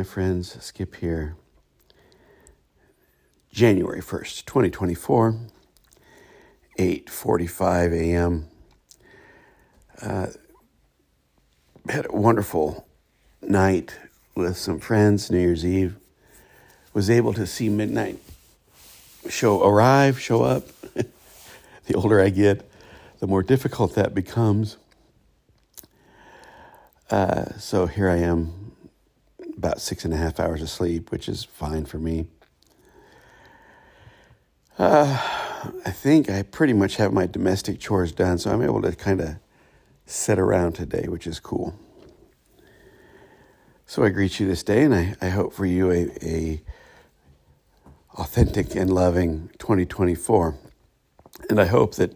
My friends. Skip here. January 1st, 2024, 8:45 a.m. Uh, had a wonderful night with some friends, New Year's Eve. Was able to see midnight show arrive, show up. the older I get, the more difficult that becomes. Uh, so here I am, about six and a half hours of sleep, which is fine for me. Uh, I think I pretty much have my domestic chores done, so I'm able to kind of sit around today, which is cool. So I greet you this day, and I, I hope for you a, a authentic and loving 2024. And I hope that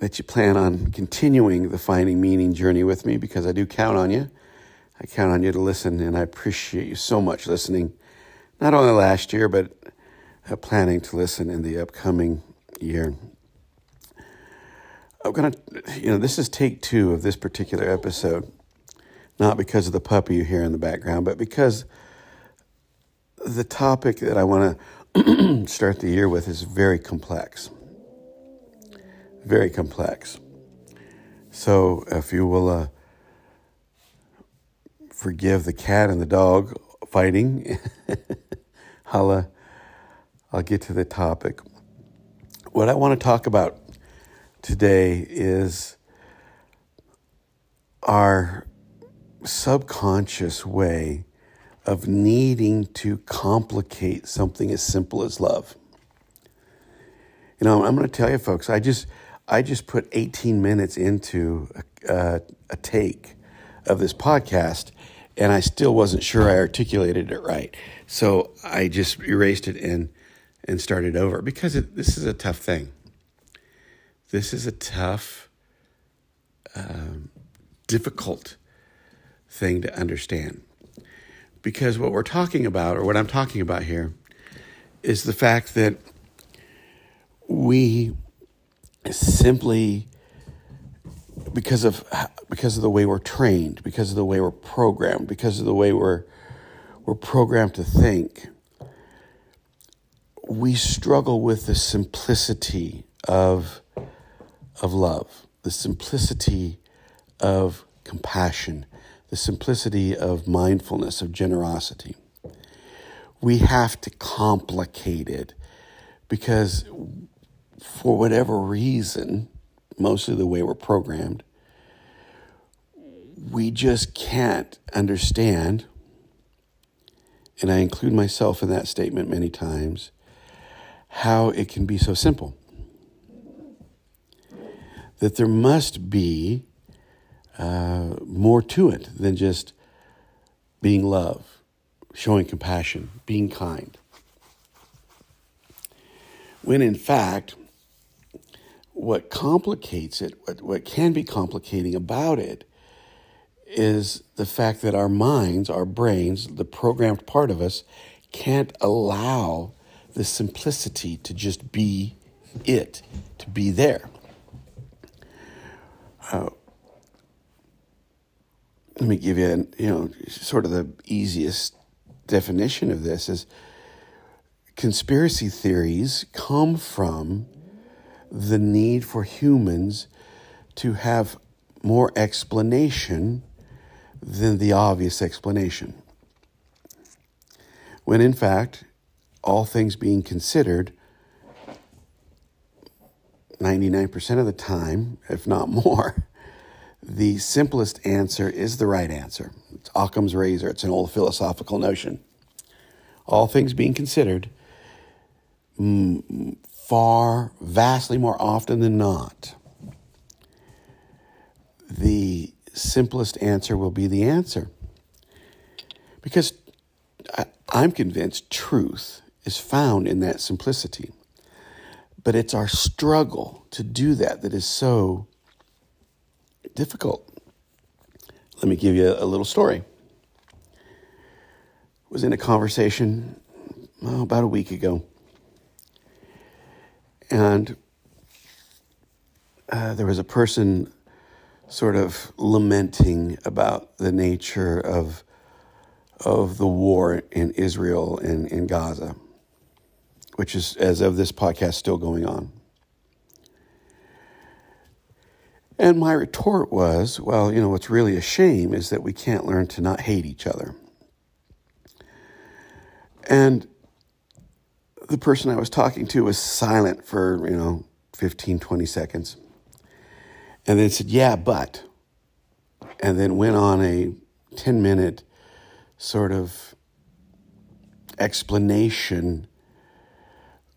that you plan on continuing the finding meaning journey with me because I do count on you. I count on you to listen, and I appreciate you so much listening, not only last year, but uh, planning to listen in the upcoming year. I'm going to, you know, this is take two of this particular episode, not because of the puppy you hear in the background, but because the topic that I want to start the year with is very complex very complex. So if you will uh, forgive the cat and the dog fighting, I'll, uh, I'll get to the topic. What I want to talk about today is our subconscious way of needing to complicate something as simple as love. You know, I'm going to tell you, folks, I just I just put 18 minutes into a, a take of this podcast, and I still wasn't sure I articulated it right. So I just erased it and and started over because it, this is a tough thing. This is a tough, um, difficult thing to understand because what we're talking about, or what I'm talking about here, is the fact that we simply because of because of the way we're trained, because of the way we're programmed, because of the way we're we're programmed to think, we struggle with the simplicity of of love, the simplicity of compassion, the simplicity of mindfulness, of generosity. We have to complicate it because for whatever reason, mostly the way we're programmed, we just can't understand, and I include myself in that statement many times, how it can be so simple. That there must be uh, more to it than just being love, showing compassion, being kind. When in fact, what complicates it, what, what can be complicating about it, is the fact that our minds, our brains, the programmed part of us, can't allow the simplicity to just be it, to be there. Uh, let me give you, you know, sort of the easiest definition of this is conspiracy theories come from the need for humans to have more explanation than the obvious explanation. When in fact, all things being considered, 99% of the time, if not more, the simplest answer is the right answer. It's Occam's razor, it's an old philosophical notion. All things being considered, mm, far, vastly more often than not, the simplest answer will be the answer. Because I, I'm convinced truth is found in that simplicity. But it's our struggle to do that that is so difficult. Let me give you a little story. I was in a conversation oh, about a week ago and uh, there was a person sort of lamenting about the nature of of the war in Israel and in Gaza, which is, as of this podcast, still going on. And my retort was, well, you know, what's really a shame is that we can't learn to not hate each other. And the person I was talking to was silent for, you know, 15, 20 seconds. And then said, yeah, but. And then went on a 10 minute sort of explanation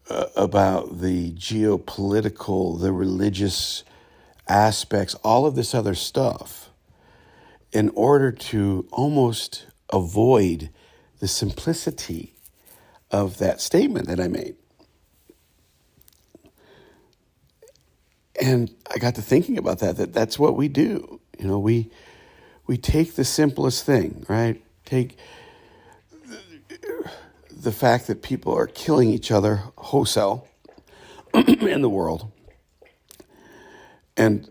uh, about the geopolitical, the religious aspects, all of this other stuff, in order to almost avoid the simplicity of that statement that I made. And I got to thinking about that, that that's what we do. You know, we, we take the simplest thing, right? Take the fact that people are killing each other wholesale in the world. And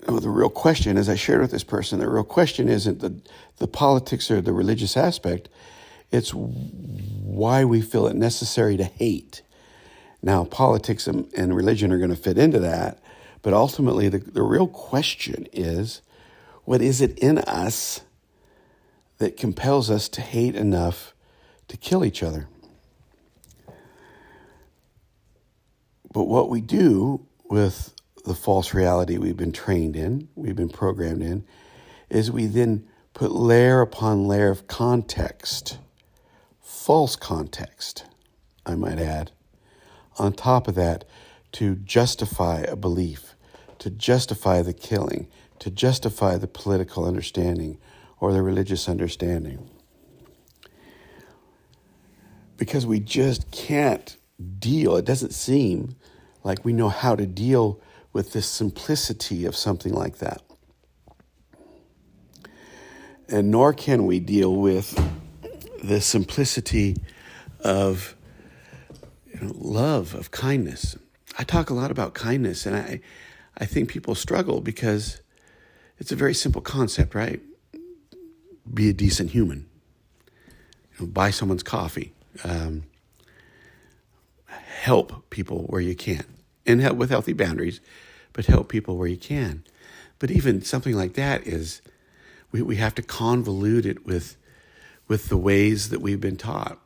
you know, the real question, as I shared with this person, the real question isn't the, the politics or the religious aspect. It's why we feel it necessary to hate. Now, politics and, and religion are going to fit into that, but ultimately, the, the real question is what is it in us that compels us to hate enough to kill each other? But what we do with the false reality we've been trained in, we've been programmed in, is we then put layer upon layer of context false context, I might add, on top of that to justify a belief, to justify the killing, to justify the political understanding or the religious understanding. Because we just can't deal, it doesn't seem like we know how to deal with the simplicity of something like that. And nor can we deal with the simplicity of you know, love, of kindness. I talk a lot about kindness, and I, I think people struggle because it's a very simple concept, right? Be a decent human. You know, buy someone's coffee. Um, help people where you can, and help with healthy boundaries, but help people where you can. But even something like that is, we, we have to convolute it with with the ways that we've been taught.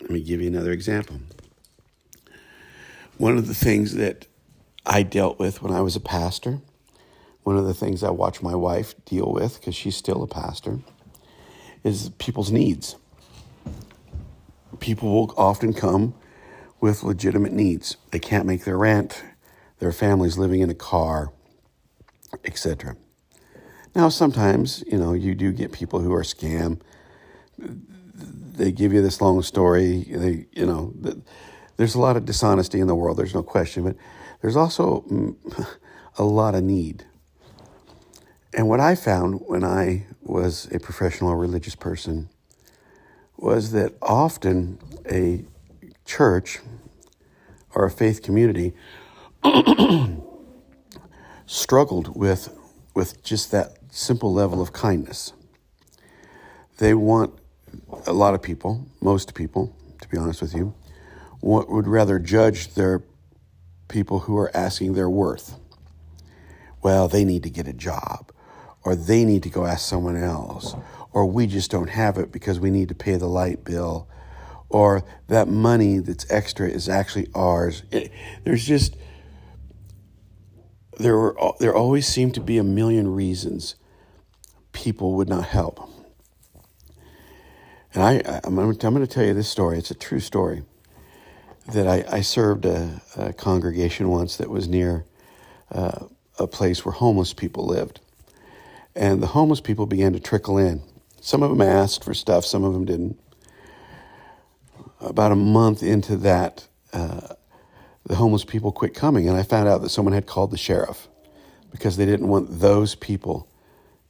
Let me give you another example. One of the things that I dealt with when I was a pastor, one of the things I watch my wife deal with, because she's still a pastor, is people's needs. People will often come with legitimate needs. They can't make their rent, their family's living in a car, etc. Now, sometimes, you know, you do get people who are scam they give you this long story. They, you know, there's a lot of dishonesty in the world. There's no question, but there's also mm, a lot of need. And what I found when I was a professional religious person was that often a church or a faith community struggled with with just that simple level of kindness. They want a lot of people, most people, to be honest with you, would rather judge their people who are asking their worth. Well, they need to get a job, or they need to go ask someone else, or we just don't have it because we need to pay the light bill, or that money that's extra is actually ours. It, there's just there were there always seemed to be a million reasons people would not help. And I, I'm, I'm going to tell you this story. It's a true story. That I, I served a, a, congregation once that was near uh, a place where homeless people lived. And the homeless people began to trickle in. Some of them asked for stuff, some of them didn't. About a month into that, uh, the homeless people quit coming, and I found out that someone had called the sheriff because they didn't want those people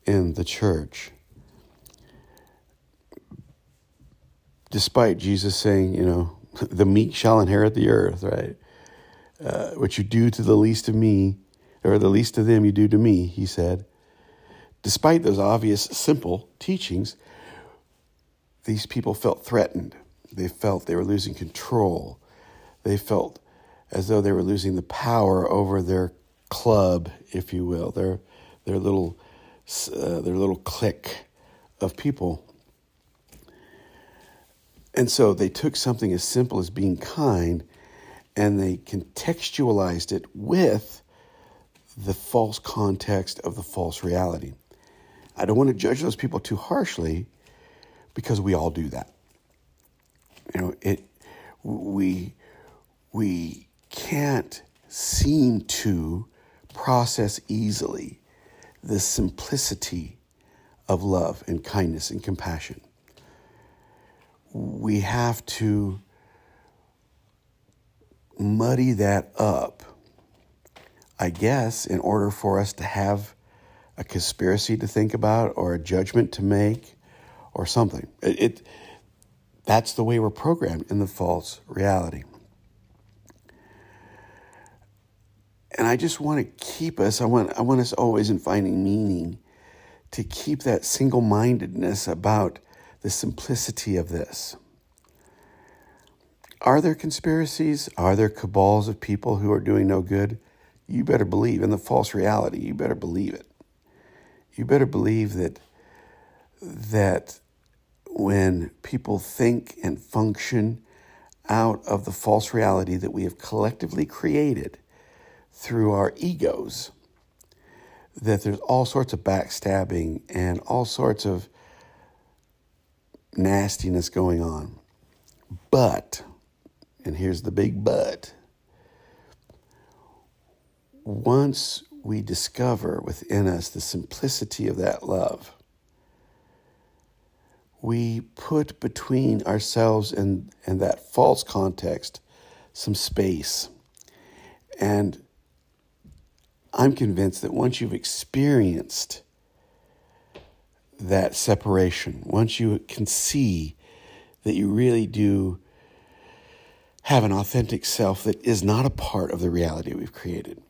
in the church. despite Jesus saying, you know, the meek shall inherit the earth, right? Uh, what you do to the least of me, or the least of them you do to me, he said. Despite those obvious, simple teachings, these people felt threatened. They felt they were losing control. They felt as though they were losing the power over their club, if you will, their their little uh, their little clique of people. And so they took something as simple as being kind and they contextualized it with the false context of the false reality. I don't want to judge those people too harshly because we all do that. You know, it we we can't seem to process easily the simplicity of love and kindness and compassion. We have to muddy that up, I guess, in order for us to have a conspiracy to think about or a judgment to make or something. It, it that's the way we're programmed in the false reality. And I just want to keep us, I want, I want us always in finding meaning to keep that single mindedness about the simplicity of this. Are there conspiracies? Are there cabals of people who are doing no good? You better believe in the false reality. You better believe it. You better believe that that when people think and function out of the false reality that we have collectively created through our egos, that there's all sorts of backstabbing and all sorts of nastiness going on. But and here's the big but. Once we discover within us the simplicity of that love, we put between ourselves and, and that false context some space. And I'm convinced that once you've experienced that separation, once you can see that you really do have an authentic self that is not a part of the reality we've created,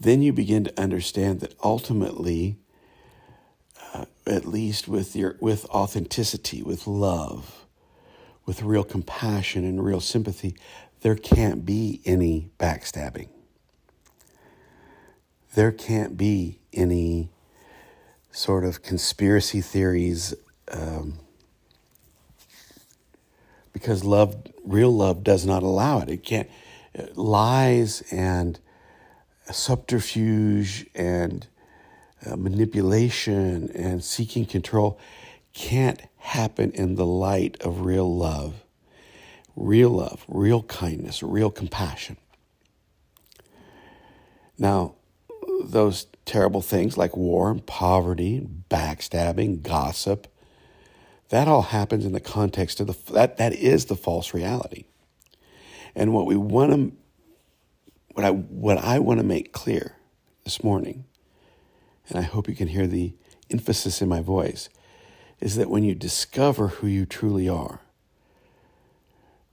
then you begin to understand that ultimately, uh, at least with your with authenticity, with love, with real compassion and real sympathy, there can't be any backstabbing. There can't be any sort of conspiracy theories um, because love, real love, does not allow it. It can't. Lies and subterfuge and uh, manipulation and seeking control can't happen in the light of real love. Real love, real kindness, real compassion. Now, those terrible things like war and poverty, backstabbing, gossip, that all happens in the context of the that that is the false reality. And what we want to what I what I want to make clear this morning, and I hope you can hear the emphasis in my voice, is that when you discover who you truly are,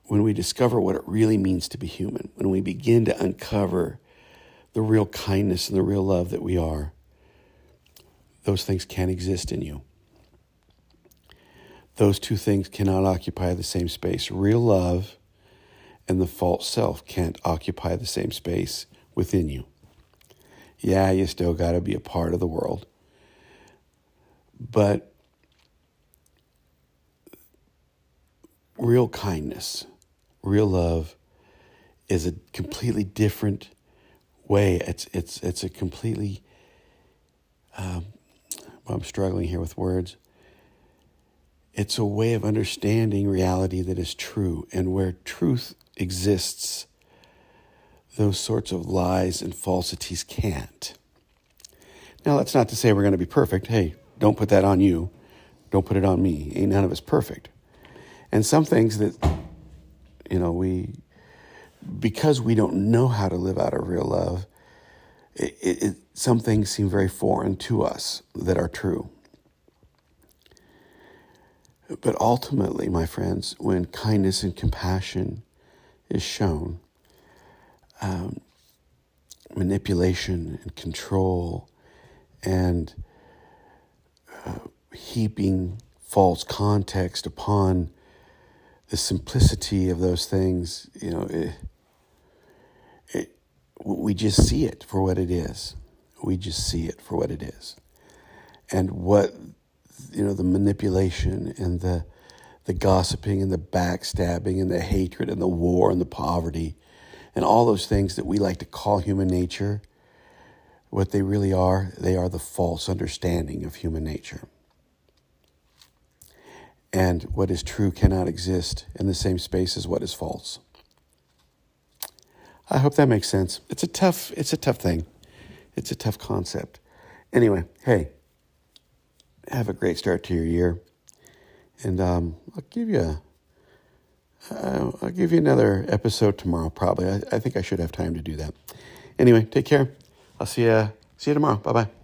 when we discover what it really means to be human, when we begin to uncover the real kindness and the real love that we are, those things can't exist in you those two things cannot occupy the same space. Real love and the false self can't occupy the same space within you. Yeah, you still got to be a part of the world. But real kindness, real love is a completely different way. It's it's it's a completely um, I'm struggling here with words. It's a way of understanding reality that is true. And where truth exists, those sorts of lies and falsities can't. Now, that's not to say we're going to be perfect. Hey, don't put that on you. Don't put it on me. Ain't none of us perfect. And some things that, you know, we, because we don't know how to live out of real love, it, it, some things seem very foreign to us that are true. But ultimately, my friends, when kindness and compassion is shown, um, manipulation and control and uh, heaping false context upon the simplicity of those things, you know, it, it, we just see it for what it is. We just see it for what it is. And what, you know, the manipulation and the, the gossiping and the backstabbing and the hatred and the war and the poverty and all those things that we like to call human nature, what they really are, they are the false understanding of human nature. And what is true cannot exist in the same space as what is false. I hope that makes sense. It's a tough, it's a tough thing. It's a tough concept. Anyway, hey, have a great start to your year, and um, I'll give you a, uh, I'll give you another episode tomorrow. Probably. I, I think I should have time to do that. Anyway, take care. I'll see you. See you tomorrow. Bye bye.